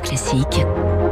Classique.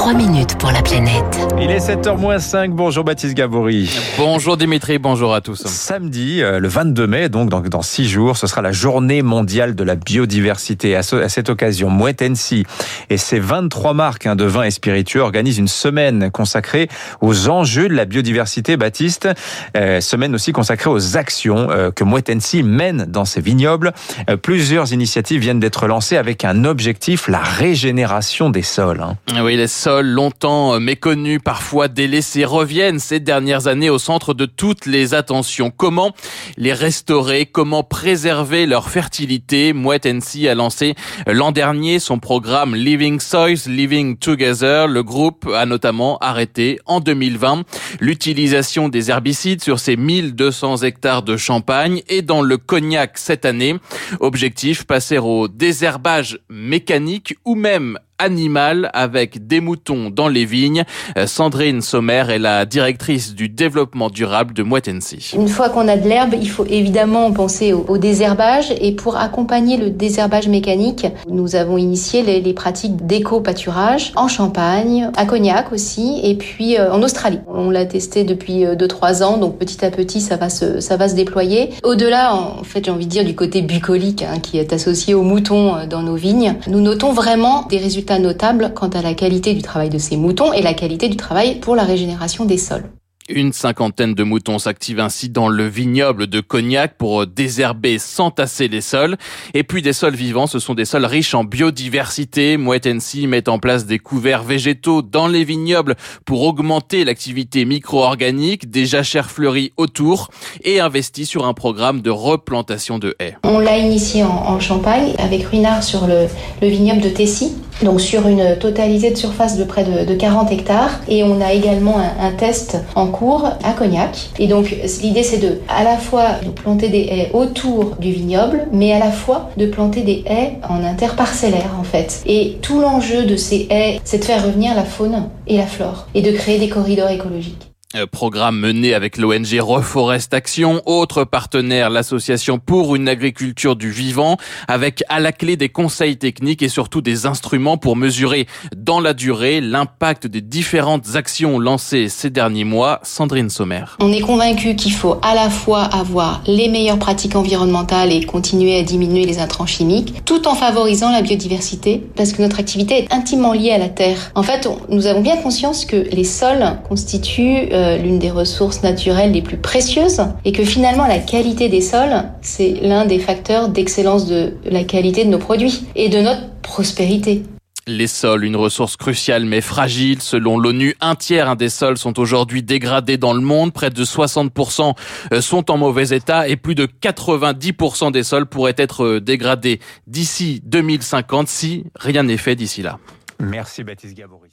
3 minutes pour la planète. Il est 7h-5. Bonjour Baptiste Gabory. Bonjour Dimitri, bonjour à tous. Samedi, euh, le 22 mai, donc dans, dans six jours, ce sera la journée mondiale de la biodiversité. À, ce, à cette occasion, Moet Hennessy et ses 23 marques hein, de vins et spiritueux organisent une semaine consacrée aux enjeux de la biodiversité, Baptiste. Euh, semaine aussi consacrée aux actions euh, que Moet Hennessy mène dans ses vignobles. Euh, plusieurs initiatives viennent d'être lancées avec un objectif, la régénération des sols. Hein. Oui, les sols longtemps méconnus, parfois délaissés, reviennent ces dernières années au centre de toutes les attentions. Comment les restaurer? Comment préserver leur fertilité? Mouette NC a lancé l'an dernier son programme Living Soils, Living Together. Le groupe a notamment arrêté en 2020 l'utilisation des herbicides sur ses 1200 hectares de champagne et dans le cognac cette année. Objectif, passer au désherbage mécanique ou même animal avec des moutons dans les vignes. Euh, Sandrine Sommer est la directrice du développement durable de Moitensi. Une fois qu'on a de l'herbe, il faut évidemment penser au, désherbage et pour accompagner le désherbage mécanique, nous avons initié les, les pratiques d'éco-pâturage en Champagne, à Cognac aussi et puis euh, en Australie. On l'a testé depuis 2-3 ans, donc petit à petit ça va se, ça va se déployer. Au-delà, en fait j'ai envie de dire du côté bucolique hein, qui est associé aux moutons euh, dans nos vignes, nous notons vraiment des résultats notable quant à la qualité du travail de ces moutons et la qualité du travail pour la régénération des sols. Une cinquantaine de moutons s'activent ainsi dans le vignoble de Cognac pour désherber sans tasser les sols. Et puis des sols vivants, ce sont des sols riches en biodiversité. Moet NC met en place des couverts végétaux dans les vignobles pour augmenter l'activité micro-organique, des jachères fleuries autour et investit sur un programme de replantation de haies. On l'a initié en, en, Champagne avec Ruinard sur le, le vignoble de Tessy, donc sur une totalité de surface de près de, de 40 hectares. Et on a également un, un test en cours à Cognac. Et donc l'idée c'est de à la fois de planter des haies autour du vignoble, mais à la fois de planter des haies en interparcellaire en fait. Et tout l'enjeu de ces haies, c'est de faire revenir la faune et la flore et de créer des corridors écologiques. Euh, programme mené avec l'ONG Reforest Action, autre partenaire, l'association pour une agriculture du vivant, avec à la clé des conseils techniques et surtout des instruments pour mesurer dans la durée l'impact des différentes actions lancées ces derniers mois. Sandrine Sommer. On est convaincu qu'il faut à la fois avoir les meilleures pratiques environnementales et continuer à diminuer les intrants chimiques, tout en favorisant la biodiversité, parce que notre activité est intimement liée à la terre. En fait, on, nous avons bien conscience que les sols constituent euh, l'une des ressources naturelles les plus précieuses et que finalement la qualité des sols, c'est l'un des facteurs d'excellence de la qualité de nos produits et de notre prospérité. Les sols, une ressource cruciale mais fragile. Selon l'ONU, un tiers des sols sont aujourd'hui dégradés dans le monde. Près de 60% sont en mauvais état et plus de 90% des sols pourraient être dégradés d'ici 2050 si rien n'est fait d'ici là. Merci Baptiste Gabory.